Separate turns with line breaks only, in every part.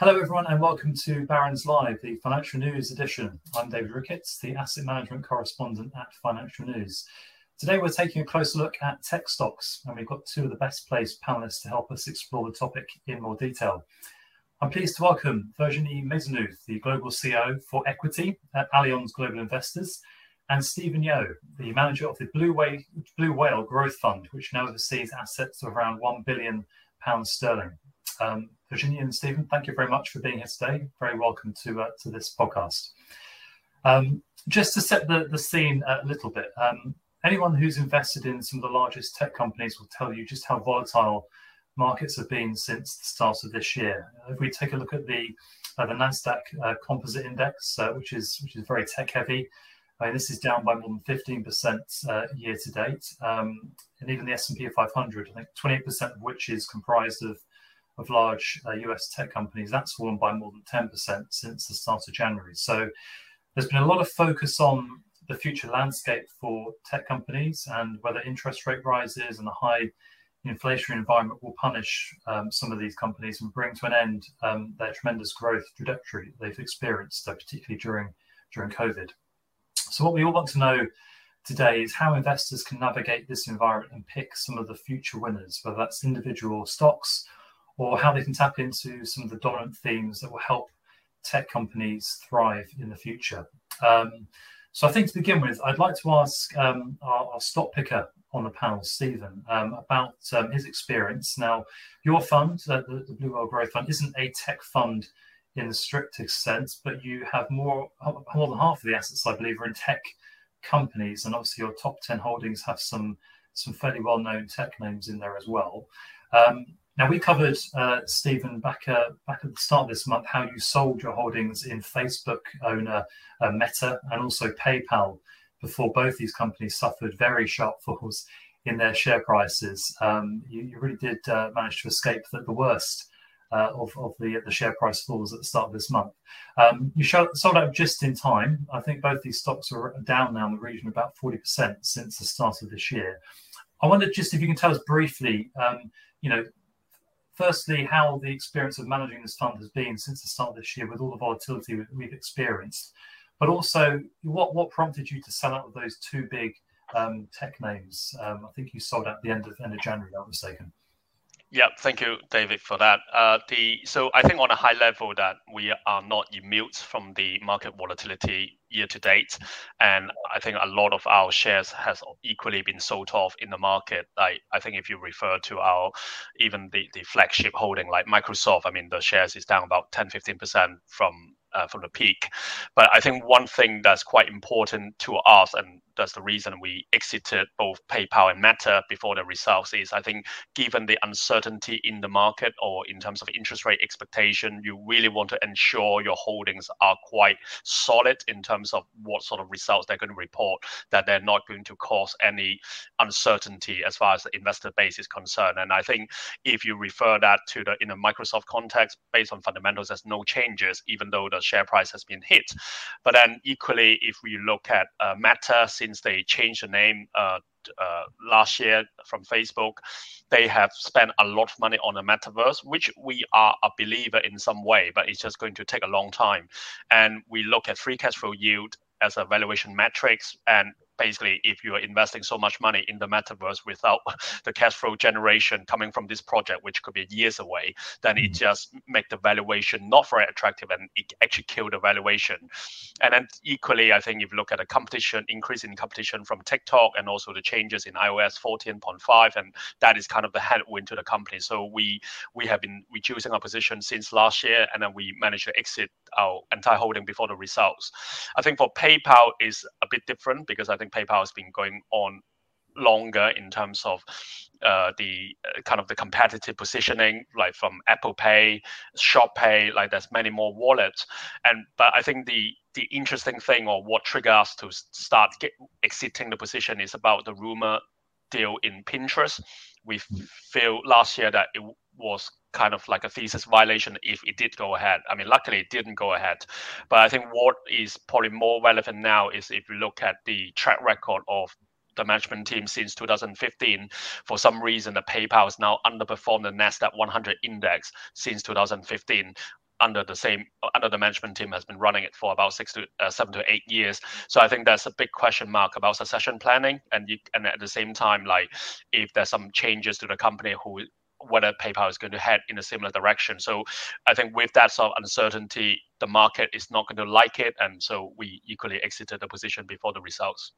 Hello, everyone, and welcome to Barron's Live, the financial news edition. I'm David Ricketts, the asset management correspondent at Financial News. Today, we're taking a closer look at tech stocks, and we've got two of the best placed panelists to help us explore the topic in more detail. I'm pleased to welcome Virginie Maisonneuve, the Global CEO for Equity at Allianz Global Investors, and Stephen Yeo, the manager of the Blue Whale, Blue Whale Growth Fund, which now oversees assets of around £1 billion sterling. Um, Virginia and Stephen, thank you very much for being here today. Very welcome to uh, to this podcast. Um, just to set the, the scene a little bit, um, anyone who's invested in some of the largest tech companies will tell you just how volatile markets have been since the start of this year. If we take a look at the uh, the Nasdaq uh, Composite Index, uh, which is which is very tech heavy, I mean, this is down by more than 15% uh, year to date, um, and even the S&P 500, I think 28% of which is comprised of of large uh, US tech companies, that's fallen by more than 10% since the start of January. So there's been a lot of focus on the future landscape for tech companies and whether interest rate rises and a high inflationary environment will punish um, some of these companies and bring to an end um, their tremendous growth trajectory they've experienced, uh, particularly during during COVID. So what we all want to know today is how investors can navigate this environment and pick some of the future winners, whether that's individual stocks or how they can tap into some of the dominant themes that will help tech companies thrive in the future. Um, so I think to begin with, I'd like to ask um, our, our, stock picker on the panel, Stephen, um, about um, his experience. Now, your fund, uh, the, the, Blue Whale Growth Fund, isn't a tech fund in the strictest sense, but you have more more than half of the assets, I believe, are in tech companies, and obviously your top ten holdings have some some fairly well known tech names in there as well. Um, now we covered uh, Stephen back uh, back at the start of this month how you sold your holdings in Facebook owner uh, Meta and also PayPal before both these companies suffered very sharp falls in their share prices. Um, you, you, really did uh, manage to escape the, the worst uh, of, of the the share price falls at the start of this month. Um, you sold out just in time. I think both these stocks are down now in the region about forty percent since the start of this year. I wonder just if you can tell us briefly, um, you know, firstly, how the experience of managing this fund has been since the start of this year with all the volatility we've experienced, but also what, what prompted you to sell out of those two big um, tech names? Um, I think you sold at the end of end of January, if I'm mistaken.
Yeah, thank you, David, for that. Uh, the so I think on a high level that we are not immune from the market volatility year to date, and I think a lot of our shares has equally been sold off in the market. I I think if you refer to our even the flagship holding like Microsoft, I mean the shares is down about 10 15 percent from uh, from the peak. But I think one thing that's quite important to us, and that's the reason we exited both PayPal and Meta before the results, is I think given the uncertainty in the market or in terms of interest rate expectation, you really want to ensure your holdings are quite solid in terms of what sort of results they're going to report, that they're not going to cause any uncertainty as far as the investor base is concerned. And I think if you refer that to the in a Microsoft context, based on fundamentals, there's no changes, even though the share price has been hit. But then equally, if we look at uh, Meta, since they changed the name uh, uh, last year from Facebook, they have spent a lot of money on the metaverse, which we are a believer in some way, but it's just going to take a long time. And we look at free cash flow yield as a valuation metrics and basically if you are investing so much money in the metaverse without the cash flow generation coming from this project which could be years away then it mm-hmm. just make the valuation not very attractive and it actually kill the valuation. And then equally i think if you look at the competition increase in competition from tiktok and also the changes in ios 14.5 and that is kind of the headwind to the company. So we we have been reducing our position since last year and then we managed to exit our entire holding before the results. I think for paypal is a bit different because i think PayPal has been going on longer in terms of uh, the uh, kind of the competitive positioning, like from Apple Pay, Shop Pay, like there's many more wallets. And but I think the the interesting thing or what triggered us to start get, exiting the position is about the rumor deal in Pinterest. We mm. feel last year that it was kind of like a thesis violation if it did go ahead. I mean, luckily it didn't go ahead. But I think what is probably more relevant now is if you look at the track record of the management team since 2015. For some reason, the PayPal has now underperformed the Nasdaq 100 index since 2015 under the same under the management team has been running it for about six to uh, seven to eight years. So I think there's a big question mark about succession planning, and you, and at the same time, like if there's some changes to the company, who whether PayPal is going to head in a similar direction. So I think with that sort of uncertainty, the market is not going to like it, and so we equally exited the position before the results.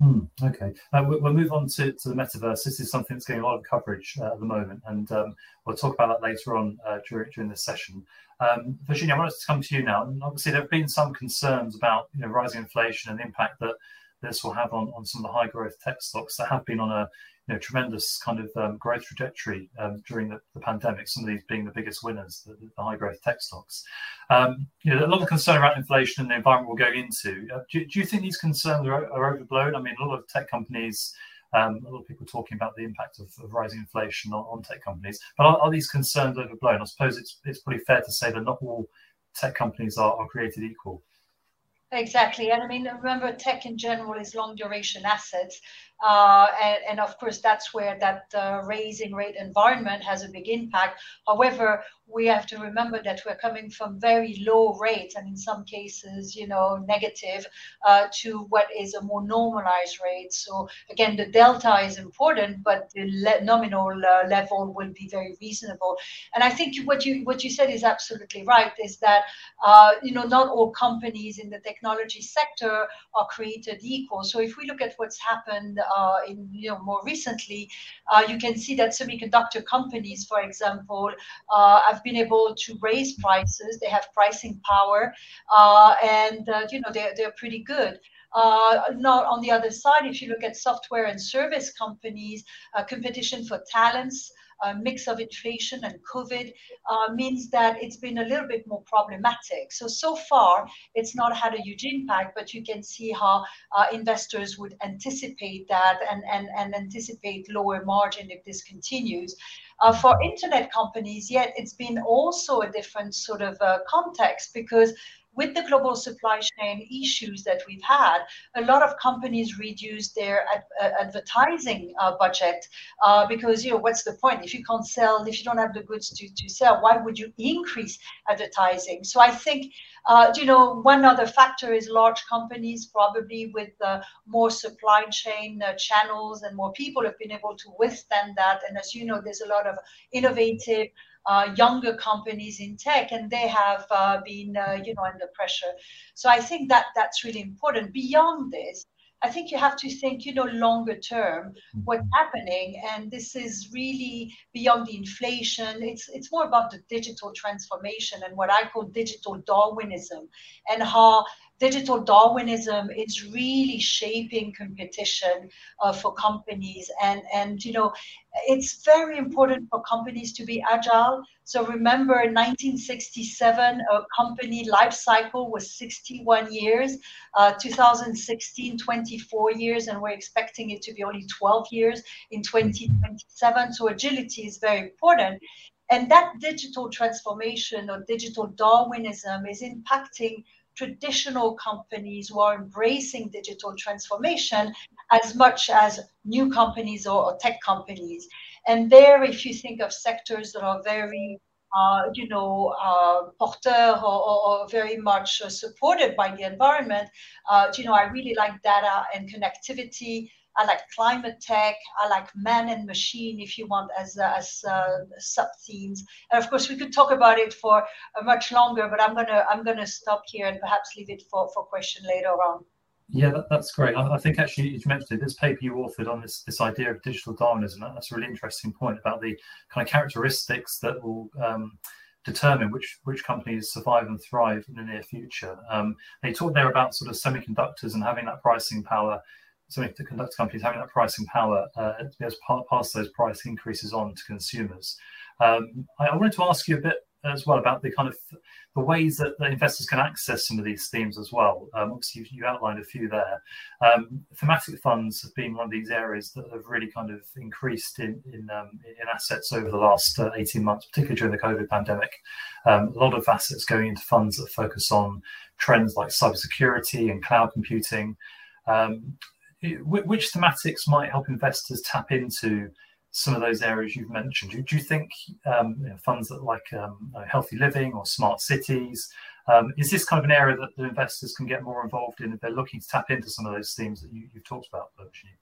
Hmm, okay, uh, we'll move on to, to the metaverse. This is something that's getting a lot of coverage uh, at the moment, and um, we'll talk about that later on uh, during during this session. Um, Virginia, I want to come to you now. And obviously, there have been some concerns about you know rising inflation and the impact that this will have on, on some of the high growth tech stocks that have been on a you know, tremendous kind of um, growth trajectory um, during the, the, pandemic. Some of these being the biggest winners, the, the high growth tech stocks. Um, you know, a lot of concern around inflation and the environment we'll go into. Uh, do, do, you think these concerns are, are, overblown? I mean, a lot of tech companies. Um, a lot of people talking about the impact of, of rising inflation on, on, tech companies, but are, are, these concerns overblown? I suppose it's it's pretty fair to say that not all tech companies are, are created equal.
Exactly. And I mean, remember, tech in general is long duration assets. Uh, and, and, of course, that's where that uh, raising rate environment has a big impact. However, we have to remember that we're coming from very low rates, and in some cases, you know, negative, uh, to what is a more normalized rate. So again, the delta is important, but the le- nominal uh, level will be very reasonable. And I think what you what you said is absolutely right. Is that uh, you know not all companies in the technology sector are created equal. So if we look at what's happened uh, in you know more recently, uh, you can see that semiconductor companies, for example, uh, have been able to raise prices. They have pricing power, and you know they're they're pretty good. Uh, not on the other side, if you look at software and service companies, uh, competition for talents a mix of inflation and COVID uh, means that it's been a little bit more problematic. So, so far, it's not had a huge impact, but you can see how uh, investors would anticipate that and, and, and anticipate lower margin if this continues. Uh, for internet companies, yet it's been also a different sort of uh, context because with the global supply chain issues that we've had, a lot of companies reduced their ad- uh, advertising uh, budget uh, because you know what's the point? If you can't sell if you don't have the goods to, to sell why would you increase advertising? So i think uh, you know one other factor is large companies probably with more supply chain uh, channels and more people have been able to withstand that. And as you know there's a lot of innovative uh, younger companies in tech, and they have uh, been, uh, you know, under pressure. So I think that that's really important. Beyond this, I think you have to think, you know, longer term, what's mm-hmm. happening, and this is really beyond the inflation. It's it's more about the digital transformation and what I call digital Darwinism, and how digital Darwinism is really shaping competition uh, for companies. And, and, you know, it's very important for companies to be agile. So remember, in 1967, a company life cycle was 61 years. Uh, 2016, 24 years, and we're expecting it to be only 12 years in 2027. So agility is very important. And that digital transformation or digital Darwinism is impacting traditional companies who are embracing digital transformation as much as new companies or, or tech companies. And there, if you think of sectors that are very uh, you know, uh, porteur or, or, very much uh, supported by the environment. Uh, you know, I really like data and connectivity. I like climate tech. I like man and machine, if you want, as uh, as uh, sub themes. And of course, we could talk about it for uh, much longer, but I'm gonna I'm gonna stop here and perhaps leave it for for question later on.
Yeah, that, that's great. I, I, think actually you mentioned it. This paper you authored on this this idea of digital Darwinism. That's a really interesting point about the kind of characteristics that will. Um, determine which which companies survive and thrive in the near future. Um, they talked there about sort of semiconductors and having that pricing power semiconductor companies having that pricing power uh, to be able to pass those price increases on to consumers. Um, I, I wanted to ask you a bit as well about the kind of the ways that investors can access some of these themes as well. Um, obviously, you, you, outlined a few there. Um, thematic funds have been one of these areas that have really kind of increased in in, um, in assets over the last uh, 18 months, particularly during the COVID pandemic. Um, a lot of assets going into funds that focus on trends like cybersecurity and cloud computing. Um, which thematics might help investors tap into some of those areas you've mentioned. Do, do you think um, you know, funds that like um, healthy living or smart cities, um, is this kind of an area that the investors can get more involved in if they're looking to tap into some of those themes that you, have talked about, Virginie?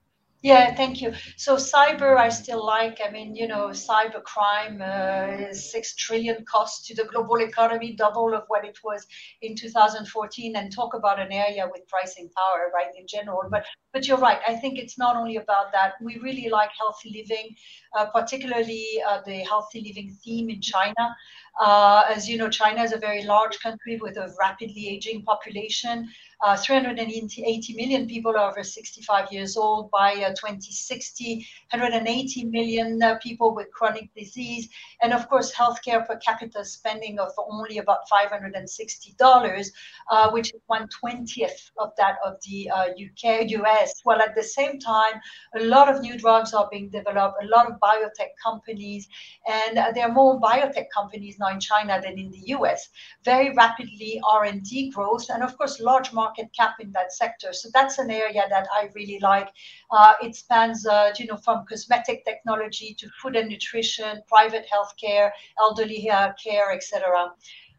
Yeah, thank you. So cyber, I still like. I mean, you know, cyber crime uh, is six trillion cost to the global economy, double of what it was in 2014. And talk about an area with pricing power, right, in general. But but you're right. I think it's not only about that. We really like healthy living, uh, particularly uh, the healthy living theme in China. Uh, as you know, China is a very large country with a rapidly aging population. Uh, 380 million people over 65 years old by uh, 2060, 180 million uh, people with chronic disease, and of course, healthcare per capita spending of only about $560, uh, which is 120th of that of the UK, uh, US. Well, at the same time, a lot of new drugs are being developed, a lot of biotech companies, and there are more biotech companies now in China than in the US. Very rapidly R&D growth, and of course, large market market cap in that sector. So that's an area that I really like. Uh, it spans, uh, you know, from cosmetic technology to food and nutrition, private healthcare, elderly care, etc.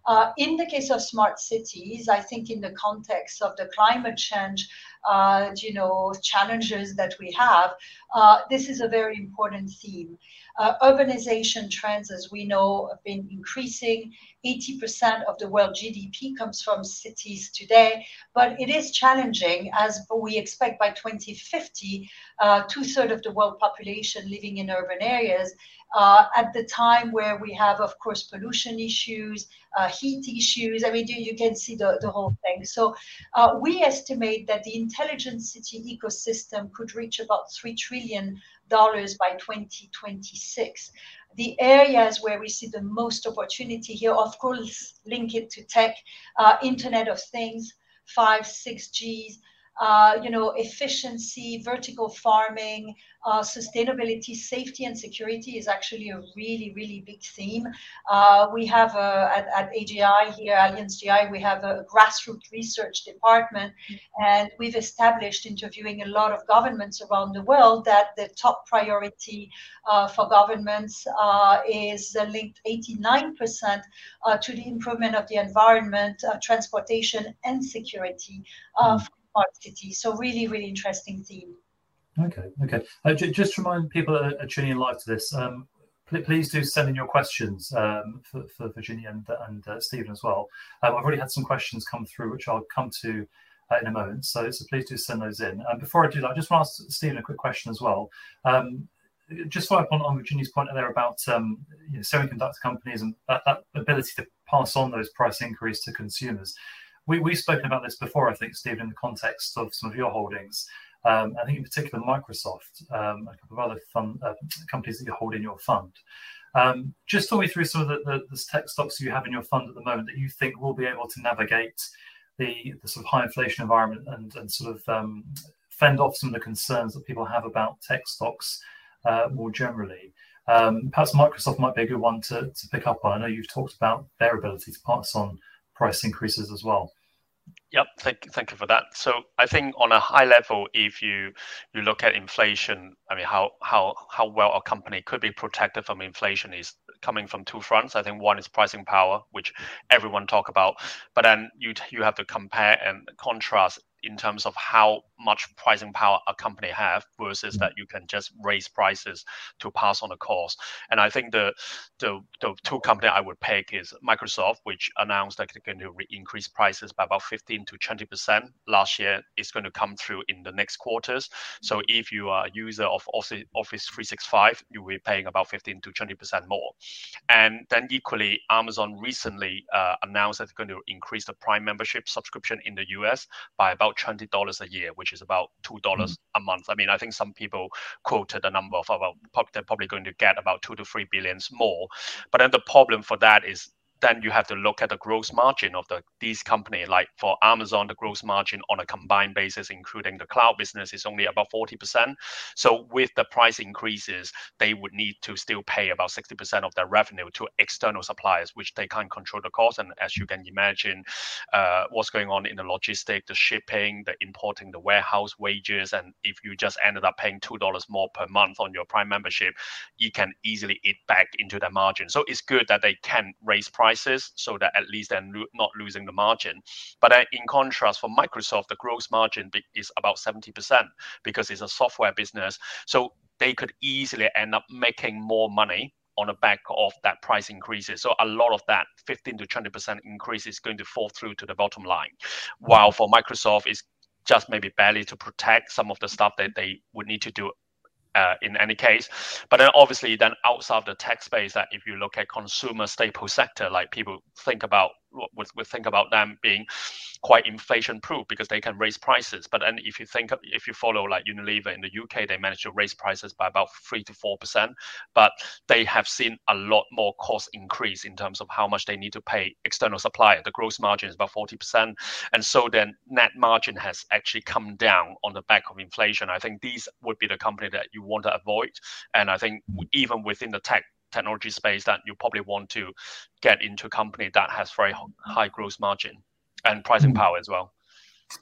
Uh, in the case of smart cities, I think in the context of the climate change, uh, you know, challenges that we have, uh, this is a very important theme. Uh, urbanization trends, as we know, have been increasing. 80% of the world GDP comes from cities today, but it is challenging as we expect by 2050, uh, two thirds of the world population living in urban areas. Uh, at the time where we have, of course, pollution issues, uh, heat issues. I mean, you, you, can see the, the whole thing. So uh, we estimate that the intelligent city ecosystem could reach about $3 trillion by 2026 the areas where we see the most opportunity here, of course, link it to tech, uh, Internet of Things, 5, 6Gs, uh, you know, efficiency, vertical farming, uh, sustainability, safety, and security is actually a really, really big theme. Uh, we have a, at, at AGI here, Allianz GI, we have a grassroots research department, and we've established, interviewing a lot of governments around the world, that the top priority uh, for governments uh, is linked 89% uh, to the improvement of the environment, transportation, and security mm. Cities. So, really, really interesting theme.
Okay, okay. Uh, j- just remind people that are tuning in live to this. Um, pl- please do send in your questions um, for, for Virginie and, and uh, Stephen as well. Um, I've already had some questions come through, which I'll come to uh, in a moment. So, so please do send those in. And before I do that, I just want to ask Stephen a quick question as well. Um, just follow up on, on Virginie's point there about um, you know, semiconductor companies and that, that, ability to pass on those price increase to consumers. We, we've spoken about this before, I think, Stephen, in the context of some of your holdings. Um, I think in particular Microsoft, um, a couple of other fund, uh, companies that you hold in your fund. Um, just talk me through some of the, the, the, tech stocks you have in your fund at the moment that you think will be able to navigate the, the sort of high inflation environment and, and sort of um, fend off some of the concerns that people have about tech stocks uh, more generally. Um, perhaps Microsoft might be a good one to, to pick up on. I know you've talked about their ability to pass on price increases as well.
Yep, thank you for that. So I think on a high level, if you you look at inflation, I mean how how how well a company could be protected from inflation is coming from two fronts. I think one is pricing power, which everyone talk about, but then you you have to compare and contrast in terms of how much pricing power a company have versus that you can just raise prices to pass on the cost. And I think the the, the two company I would pick is Microsoft, which announced that they're going to increase prices by about 15 to 20 percent last year. It's going to come through in the next quarters. So if you are a user of Office Office 365, you will be paying about 15 to 20 percent more. And then equally, Amazon recently uh, announced that they're going to increase the Prime membership subscription in the US by about about twenty dollars a year, which is about two dollars mm-hmm. a month. I mean, I think some people quoted a number of about they're probably going to get about two to three billions more. But then the problem for that is then you have to look at the gross margin of the these company. Like for Amazon, the gross margin on a combined basis, including the cloud business, is only about 40%. So with the price increases, they would need to still pay about 60% of their revenue to external suppliers, which they can't control the cost. And as you can imagine, uh, what's going on in the logistic, the shipping, the importing, the warehouse wages, and if you just ended up paying two dollars more per month on your Prime membership, you can easily eat back into that margin. So it's good that they can raise price prices so that at least they're not losing the margin. But in contrast, for Microsoft, the gross margin is about 70% because it's a software business. So they could easily end up making more money on the back of that price increases. So a lot of that 15 to 20% increase is going to fall through to the bottom line. While for Microsoft, it's just maybe barely to protect some of the stuff that they would need to do uh, in any case. But then obviously then outside of the tech space that if you look at consumer staple sector, like people think about would, would think about them being quite inflation proof because they can raise prices. But then if you think if you follow like Unilever in the UK, they managed to raise prices by about three to four percent, but they have seen a lot more cost increase in terms of how much they need to pay external supplier. The gross margin is about forty percent, and so then net margin has actually come down on the back of inflation. I think these would be the company that you want to avoid, and I think mm. even within the tech technology space that you probably want to get into a company that has very high gross margin and pricing mm. power as well.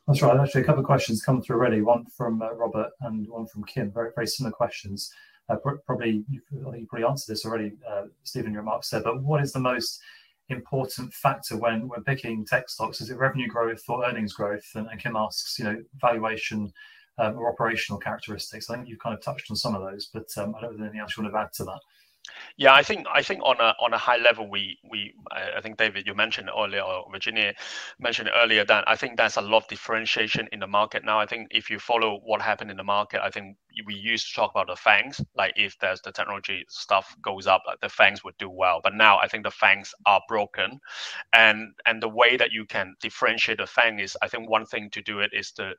That's right. Actually, a couple of questions come through already. One from uh, Robert and one from Kim. Very, very similar questions. Uh, probably, you, you probably answered this already, uh, Stephen. Your remarks said, but what is the most important factor when when picking tech stocks? Is it revenue growth or earnings growth? And, and Kim asks, you know, valuation um, or operational characteristics. I think you've kind of touched on some of those, but um, I don't know if there's anything else you want to add to that.
Yeah, I think I think on a on a high level, we we I think David you mentioned earlier, or Virginia mentioned earlier that I think there's a lot of differentiation in the market now. I think if you follow what happened in the market, I think we used to talk about the fangs, like if there's the technology stuff goes up, the fangs would do well. But now I think the fangs are broken, and and the way that you can differentiate the fang is, I think one thing to do it is to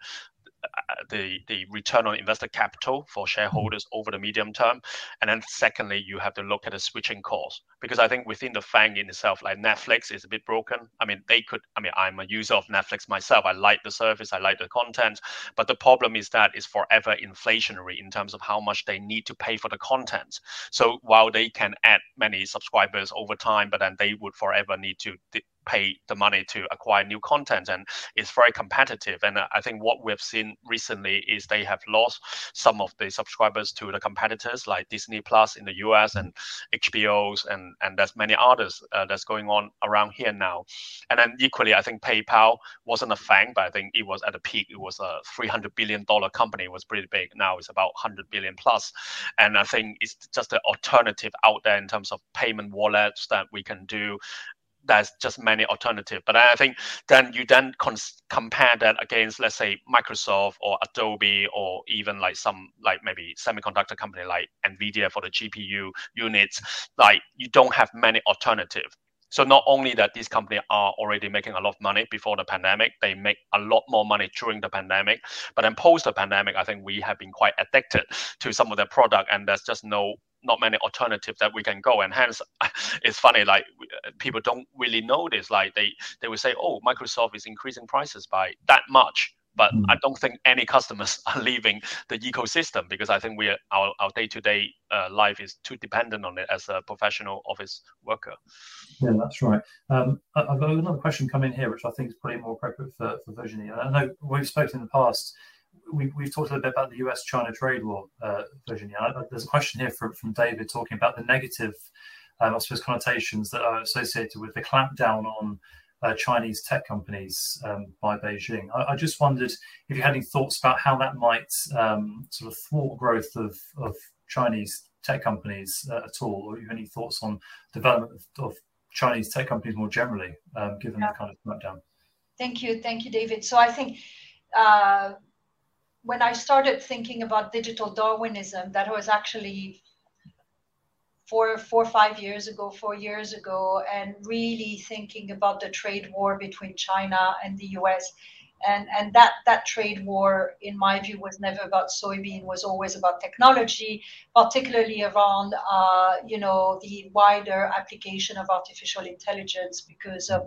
Uh, the the return on invested capital for shareholders over the medium term, and then secondly, you have to look at the switching cost because I think within the FANG in itself, like Netflix is a bit broken. I mean, they could. I mean, I'm a user of Netflix myself. I like the service, I like the content, but the problem is that it's forever inflationary in terms of how much they need to pay for the content. So while they can add many subscribers over time, but then they would forever need to pay the money to acquire new content and it's very competitive. And i think what we've seen recently is they have lost some of the subscribers to the competitors like disney plus in the us and hbo's and and there's many others uh, that's going on around here now. And then equally i think paypal wasn't a fang but i think it was at the peak it was a 300 billion dollar company. It was pretty big. Now it's about 100 billion plus. And i think it's just an alternative out there in terms of payment wallets that we can do there's just many alternative. But I think then you then cons- compare that against, let's say, Microsoft or Adobe or even like some like maybe semiconductor company like Nvidia for the GPU units. Like you don't have many alternative. So not only that these companies are already making a lot of money before the pandemic, they make a lot more money during the pandemic. But then post the pandemic, I think we have been quite addicted to some of their product, and there's just no not many alternatives that we can go and hence it's funny like people don't really know this like they they will say oh microsoft is increasing prices by that much but mm. I don't think any customers are leaving the ecosystem because I think we are, our our day to day life is too dependent on it as a professional office worker.
Yeah, that's right. Um, I've got another question come in here, which I think is probably more appropriate for, for Virginie. I know we've spoken in the past we, we've talked a little bit about the US China trade war, uh, Virginia. There's a question here from, from David talking about the negative, um, I suppose, connotations that are associated with the clampdown on uh, Chinese tech companies um, by Beijing. I, I, just wondered if you had any thoughts about how that might um, sort of thwart growth of, of Chinese tech companies uh, at all, or you have any thoughts on development of, of Chinese tech companies more generally, um, given yeah. the kind of clampdown.
Thank you, thank you, David. So I think uh, when I started thinking about digital Darwinism, that was actually four, four, five years ago, four years ago, and really thinking about the trade war between China and the US. and and that that trade war in my view was never about soybean was always about technology particularly around uh, you know the wider application of artificial intelligence because of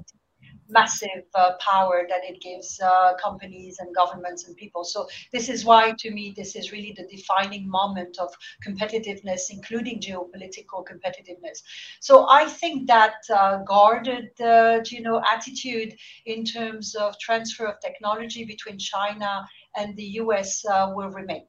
massive uh, power that it gives uh, companies and governments and people. So this is why, to me, this is really the defining moment of competitiveness, including geopolitical competitiveness. So I think that uh, guarded, you know, attitude in terms of transfer of technology between China and the U.S. Uh, will remain.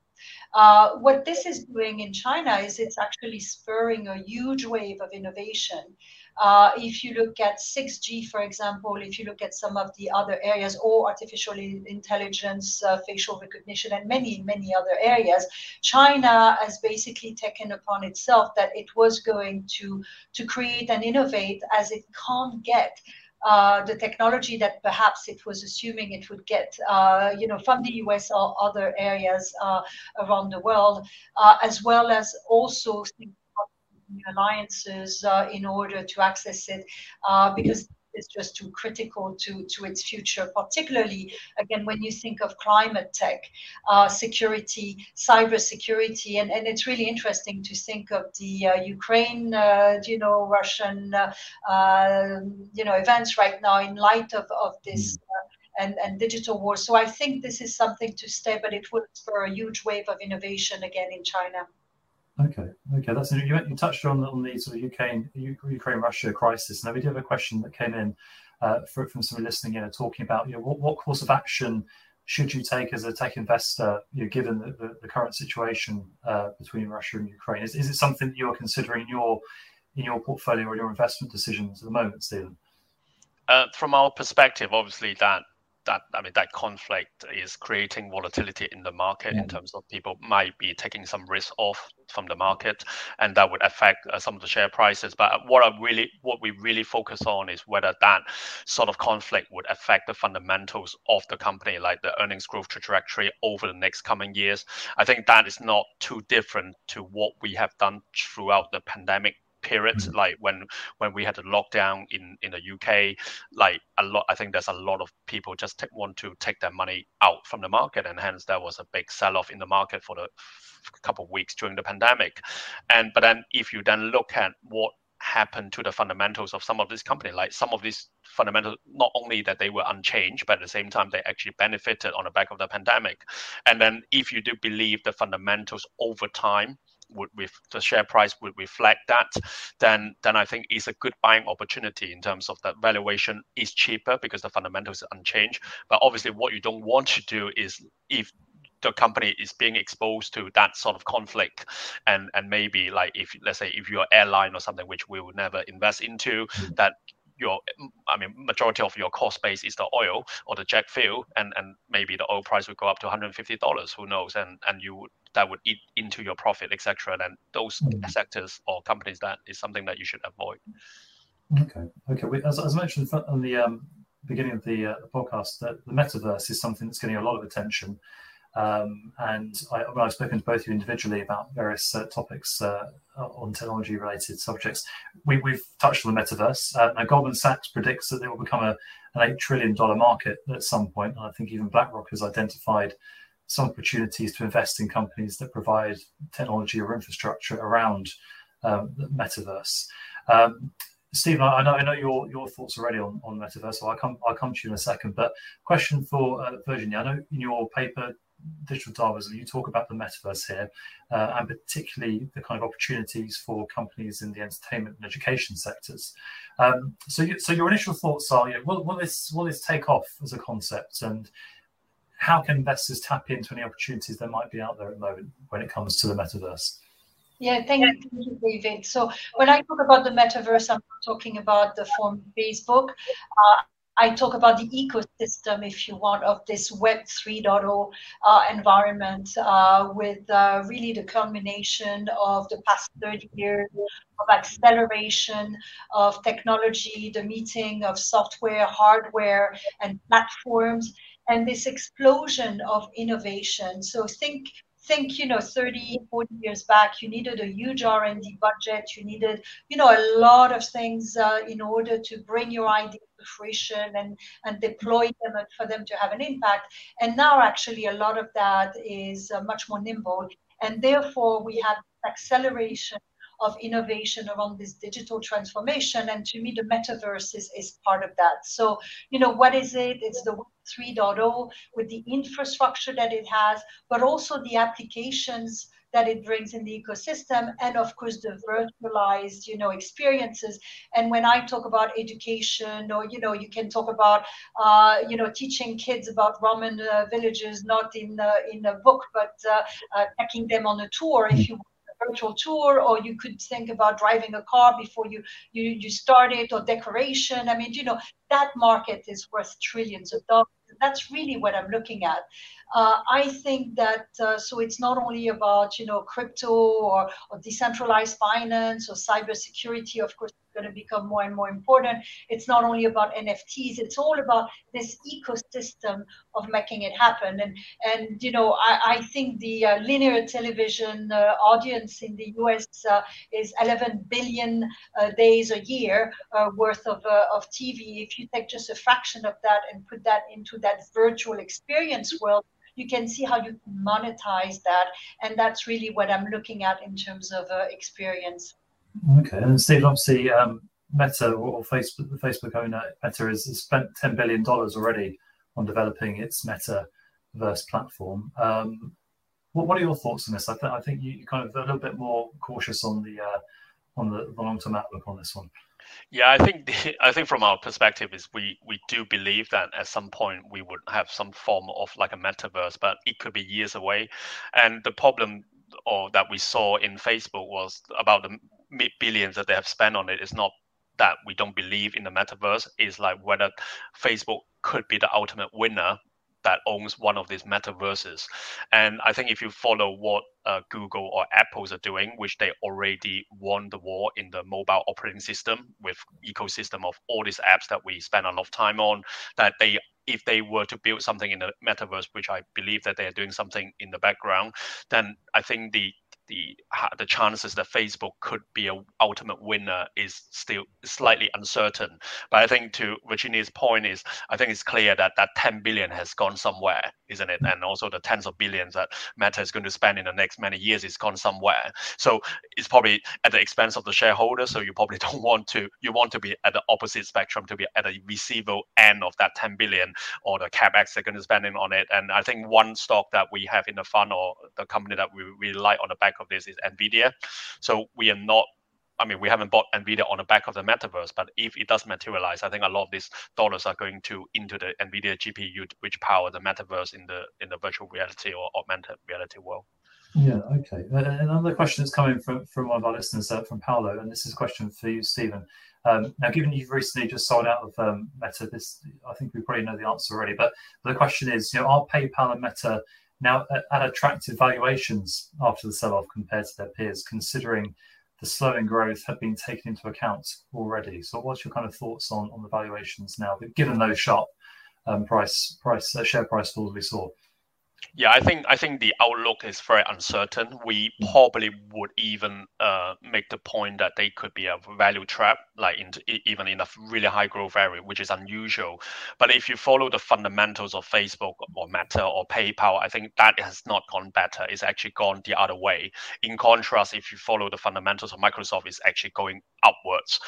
Uh, what this is doing in China is it's actually spurring a huge wave of innovation uh, if you look at 6G, for example, if you look at some of the other areas, or artificial intelligence, uh, facial recognition, and many, many other areas, China has basically taken upon itself that it was going to, to create and innovate as it can't get uh, the technology that perhaps it was assuming it would get, uh, you know, from the US or other areas uh, around the world, uh, as well as also alliances uh, in order to access it uh, because it's just too critical to, to its future, particularly, again, when you think of climate tech, uh, security, cyber security. And, and it's really interesting to think of the uh, Ukraine, uh, you know, Russian, uh, um, you know, events right now in light of, of this. Hmm. Uh, and, and digital war. So I think this is something to stay, but it will spur a huge wave of innovation again in China.
Okay, okay, that's you, you touched on on the sort of Ukraine Ukraine Russia crisis. Now we do have a question that came in uh, for, from somebody listening in, talking about you know what, what course of action should you take as a tech investor, you know, given the, the, the current situation uh, between Russia and Ukraine? Is, is it something that you're considering in your in your portfolio or your investment decisions at the moment, Stephen?
Uh, from our perspective, obviously that that I mean that conflict is creating volatility in the market yeah. in terms of people might be taking some risk off from the market, and that would affect uh, some of the share prices. But what I really what we really focus on is whether that sort of conflict would affect the fundamentals of the company, like the earnings growth trajectory over the next coming years. I think that is not too different to what we have done throughout the pandemic periods mm-hmm. like when when we had a lockdown in in the UK like a lot I think there's a lot of people just take, want to take their money out from the market and hence there was a big sell off in the market for the couple of weeks during the pandemic and but then if you then look at what happened to the fundamentals of some of these companies like some of these fundamentals not only that they were unchanged but at the same time they actually benefited on the back of the pandemic and then if you do believe the fundamentals over time would with the share price would reflect that, then then I think it's a good buying opportunity in terms of that valuation is cheaper because the fundamentals are unchanged. But obviously, what you don't want to do is if the company is being exposed to that sort of conflict and and maybe like if let's say if you're airline or something which we would never invest into mm. that your I mean majority of your cost base is the oil or the jet fuel and and maybe the oil price would go up to 150 dollars who knows? And and you would that would eat into your profit etc And those mm. sectors or companies that is something that you should avoid.
Okay okay. We, as, as mentioned on the um, beginning of the, uh, the podcast that the metaverse is something that's getting a lot of attention um, and I, I've spoken to both of you individually about various uh, topics uh, on technology related subjects. We, have touched on the metaverse. Uh, now, Goldman Sachs predicts that it will become a, an $8 trillion market at some point. And I think even BlackRock has identified some opportunities to invest in companies that provide technology or infrastructure around um, the metaverse. Um, Stephen, I know I know your your thoughts already on, on metaverse, so I'll come I'll come to you in a second. But question for uh, Virginie, I know in your paper digital Darwinism, you talk about the metaverse here, uh, and particularly the kind of opportunities for companies in the entertainment and education sectors. Um, so, you, so your initial thoughts are, will, will this will this take off as a concept, and how can investors tap into any opportunities that might be out there at the moment when it comes to the metaverse?
Yeah, thank you, David. So when I talk about the metaverse, I'm talking about the form Facebook. Uh, I talk about the ecosystem, if you want, of this Web 3.0 uh, environment uh, with uh, really the culmination of the past 30 years of acceleration of technology, the meeting of software, hardware, and platforms, and this explosion of innovation. So think think, you know, 30, 40 years back, you needed a huge R&D budget. You needed, you know, a lot of things uh, in order to bring your idea to fruition and, and deploy them for them to have an impact. And now actually a lot of that is uh, much more nimble. And therefore we have acceleration of innovation around this digital transformation. And to me, the metaverse is, is part of that. So, you know, what is it? It's the 3.0 with the infrastructure that it has, but also the applications that it brings in the ecosystem and of course the virtualized you know experiences and when i talk about education or you know you can talk about uh, you know teaching kids about roman uh, villages not in uh, in a book but uh, uh, taking them on a tour if you virtual tour or you could think about driving a car before you you you start it or decoration. I mean you know that market is worth trillions of dollars. That's really what i'm looking at. Uh, i think that uh, so it's not only about you know crypto or, or decentralized finance or cybersecurity of course going to become more and more important. It's not only about NFTs; it's all about this ecosystem of making it happen. And and you know, I, I think the uh, linear television uh, audience in the U.S. Uh, is 11 billion uh, days a year uh, worth of uh, of TV. If you take just a fraction of that and put that into that virtual experience world you can see how you monetize that and that's really what i'm looking at in terms of uh, experience
Okay, and Steve, obviously, um, Meta or Facebook, the Facebook owner Meta, has, spent ten billion dollars already on developing its Metaverse platform. Um, what, what are your thoughts on this? I, th- I think you, are kind of a little bit more cautious on the uh, on the, the long term outlook on this one.
Yeah, I think the, I think from our perspective is we we do believe that at some point we would have some form of like a metaverse, but it could be years away. And the problem or that we saw in Facebook was about the billions that they have spent on it. it is not that we don't believe in the metaverse It's like whether facebook could be the ultimate winner that owns one of these metaverses and i think if you follow what uh, google or apples are doing which they already won the war in the mobile operating system with ecosystem of all these apps that we spend a lot of time on that they if they were to build something in the metaverse which i believe that they are doing something in the background then i think the the the chances that Facebook could be a ultimate winner is still slightly uncertain. But I think to Virginia's point is, I think it's clear that that 10 billion has gone somewhere, isn't it? And also the tens of billions that Meta is going to spend in the next many years is gone somewhere. So it's probably at the expense of the shareholders. So you probably don't want to. You want to be at the opposite spectrum to be at the receivable end of that 10 billion or the capex they're going to spend on it. And I think one stock that we have in the fund or the company that we rely on the back of this is Nvidia. So we are not I mean, we haven't bought Nvidia on the back of the metaverse, but if it does materialize, I think a lot of these dollars are going to into the Nvidia GPU, which power the metaverse in the in the virtual reality or augmented reality world.
Yeah. Okay. Another question that's coming from from one of our listeners uh, from Paolo, and this is a question for you, Stephen. Um, now, given you've recently just sold out of um, Meta, this I think we probably know the answer already. But, but the question is, you know, are PayPal and Meta now at, at attractive valuations after the sell off compared to their peers, considering the slowing growth had been taken into account already. So, what's your kind of thoughts on, on the valuations now, given those sharp um, price price uh, share price falls we saw?
Yeah, I think I think the outlook is very uncertain. We probably would even uh, make the point that they could be a value trap, like in, even in a really high growth area, which is unusual. But if you follow the fundamentals of Facebook or Meta or PayPal, I think that has not gone better. It's actually gone the other way. In contrast, if you follow the fundamentals of Microsoft, it's actually going upwards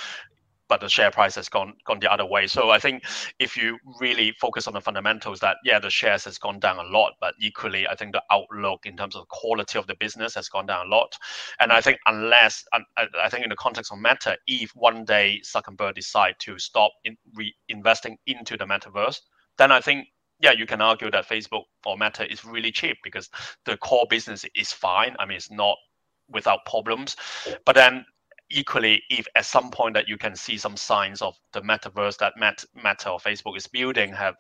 but the share price has gone gone the other way. So I think if you really focus on the fundamentals, that yeah, the shares has gone down a lot, but equally, I think the outlook in terms of quality of the business has gone down a lot. And I think unless I think in the context of Meta, if one day Zuckerberg decide to stop in reinvesting into the metaverse, then I think yeah, you can argue that Facebook or Meta is really cheap because the core business is fine. I mean, it's not without problems. But then equally, if at some point that you can see some signs of the metaverse that Met, Meta or Facebook is building have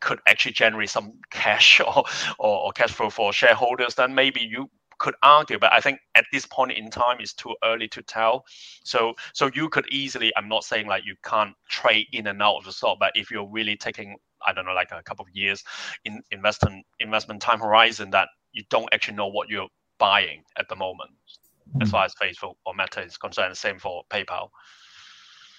could actually generate some cash or, or, or cash flow for shareholders, then maybe you could argue, but I think at this point in time it's too early to tell. So so you could easily, I'm not saying like you can't trade in and out of the stock, but if you're really taking, I don't know, like a couple of years in investment investment time horizon that you don't actually know what you're buying at the moment. As far as Facebook or Meta is concerned. The same for PayPal.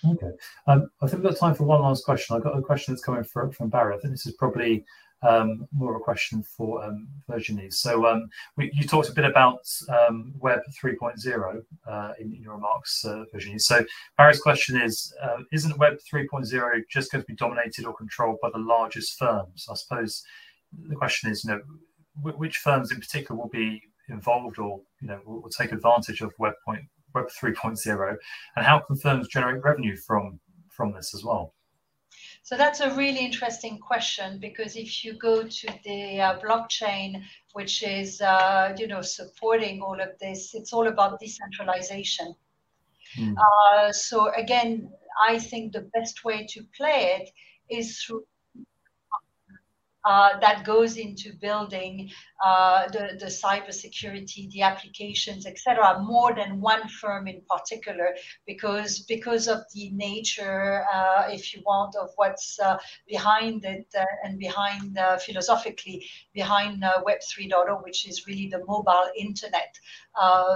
Okay. Um, I think we've got time for one last question. I've got a question that's coming from, from Barry. I think this is probably um, more of a question for um, Virginie. So um, we, you talked a bit about um, Web 3.0 uh, in, in, your remarks, uh, Virginie. So Barry's question is, uh, isn't Web 3.0 just going to be dominated or controlled by the largest firms? I suppose the question is, you know, which firms in particular will be involved or, you know, will, will take advantage of Web, point, Web 3.0 and how can firms generate revenue from, from this as well?
So that's a really interesting question because if you go to the uh, blockchain, which is uh, you know supporting all of this, it's all about decentralization. Mm. Uh, so again, I think the best way to play it is through uh, that goes into building uh, the, the cybersecurity, the applications, etc. More than one firm in particular, because because of the nature, uh, if you want, of what's uh, behind it uh, and behind uh, philosophically behind Web 3.0, which is really the mobile internet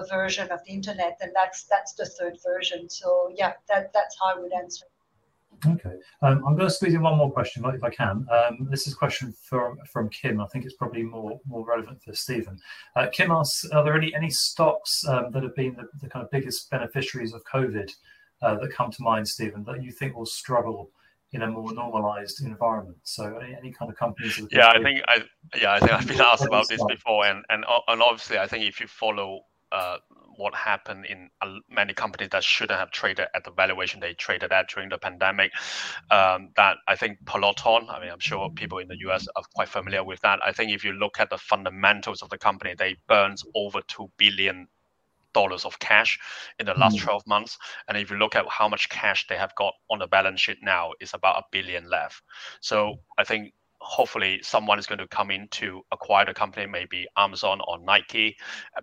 version of the internet, and that's that's the third version. So yeah, that that's how I would answer.
Okay, um, I'm going to squeeze in one more question if I can. Um, this is a question from from Kim. I think it's probably more more relevant for Stephen. Uh, Kim asks: Are there any any stocks um, that have been the, the, kind of biggest beneficiaries of COVID uh, that come to mind, Stephen, that you think will struggle in a more normalized environment? So, any, any kind of companies?
Yeah, I think I yeah I think I've been asked about this before, and and and obviously I think if you follow uh, what happened in many companies that shouldn't have traded at the valuation they traded at during the pandemic. Um, that I think Peloton, I mean, I'm sure people in the US are quite familiar with that. I think if you look at the fundamentals of the company, they burned over $2 billion of cash in the last mm. 12 months and if you look at how much cash they have got on the balance sheet now it's about a billion left so i think hopefully someone is going to come in to acquire the company maybe amazon or nike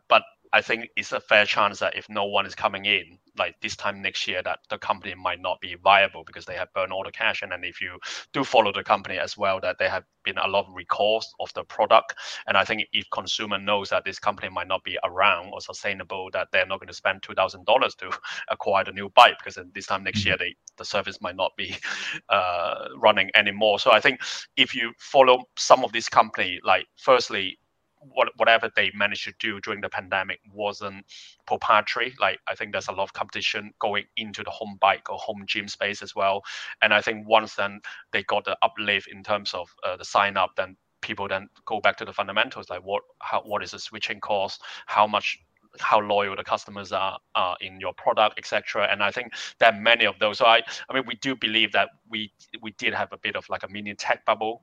but I think it's a fair chance that if no one is coming in, like this time next year, that the company might not be viable because they have burned all the cash. And then if you do follow the company as well, that there have been a lot of recalls of the product. And I think if consumer knows that this company might not be around or sustainable, that they're not going to spend two thousand dollars to acquire the new bike because this time next year they, the service might not be uh, running anymore. So I think if you follow some of these company, like firstly what, whatever they managed to do during the pandemic wasn't proprietary. Like I think there's a lot of competition going into the home bike or home gym space as well. And I think once then they got the uplift in terms of uh, the sign up, then people then go back to the fundamentals like what how what is the switching cost, how much how loyal the customers are in your product, etc. And I think there are many of those. So I, I mean, we do believe that we we did have a bit of like a mini tech bubble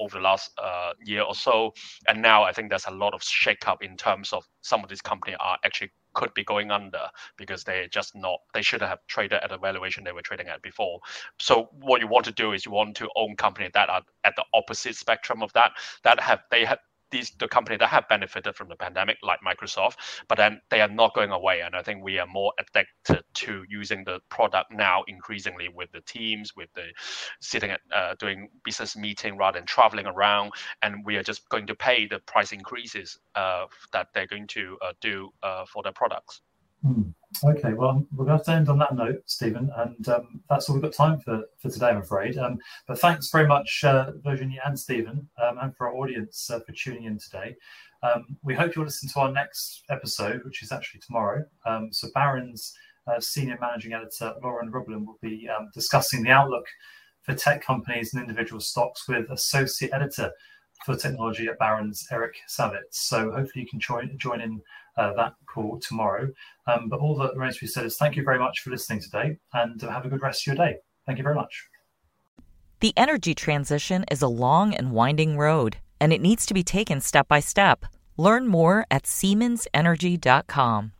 over the last uh, year or so. And now I think there's a lot of shakeup in terms of some of these companies are actually could be going under because they just not they should have traded at a valuation they were trading at before. So what you want to do is you want to own companies that are at the opposite spectrum of that that have they have these the company that have benefited from the pandemic, like Microsoft, but then they are not going away. And I think we are more addicted to using the product now increasingly with the teams, with the sitting at uh, doing business meeting rather than traveling around. And we are just going to pay the price increases uh, that they're going to uh, do uh, for their products.
Hmm. Okay, well, we're going to have to end on that note, Stephen, and um, that's all we've got time for, for today, I'm afraid. Um, but thanks very much, uh, Virginie and Stephen, um, and for our audience uh, for tuning in today. Um, we hope you'll listen to our next episode, which is actually tomorrow. Um, so, Barron's uh, senior managing editor, Lauren Rublin, will be um, discussing the outlook for tech companies and individual stocks with associate editor for technology at Barron's, Eric Savitz. So, hopefully, you can join, join in uh, that call tomorrow. Um, but all that remains to be said is thank you very much for listening today and uh, have a good rest of your day. Thank you very much.
The energy transition is a long and winding road, and it needs to be taken step by step. Learn more at SiemensEnergy.com.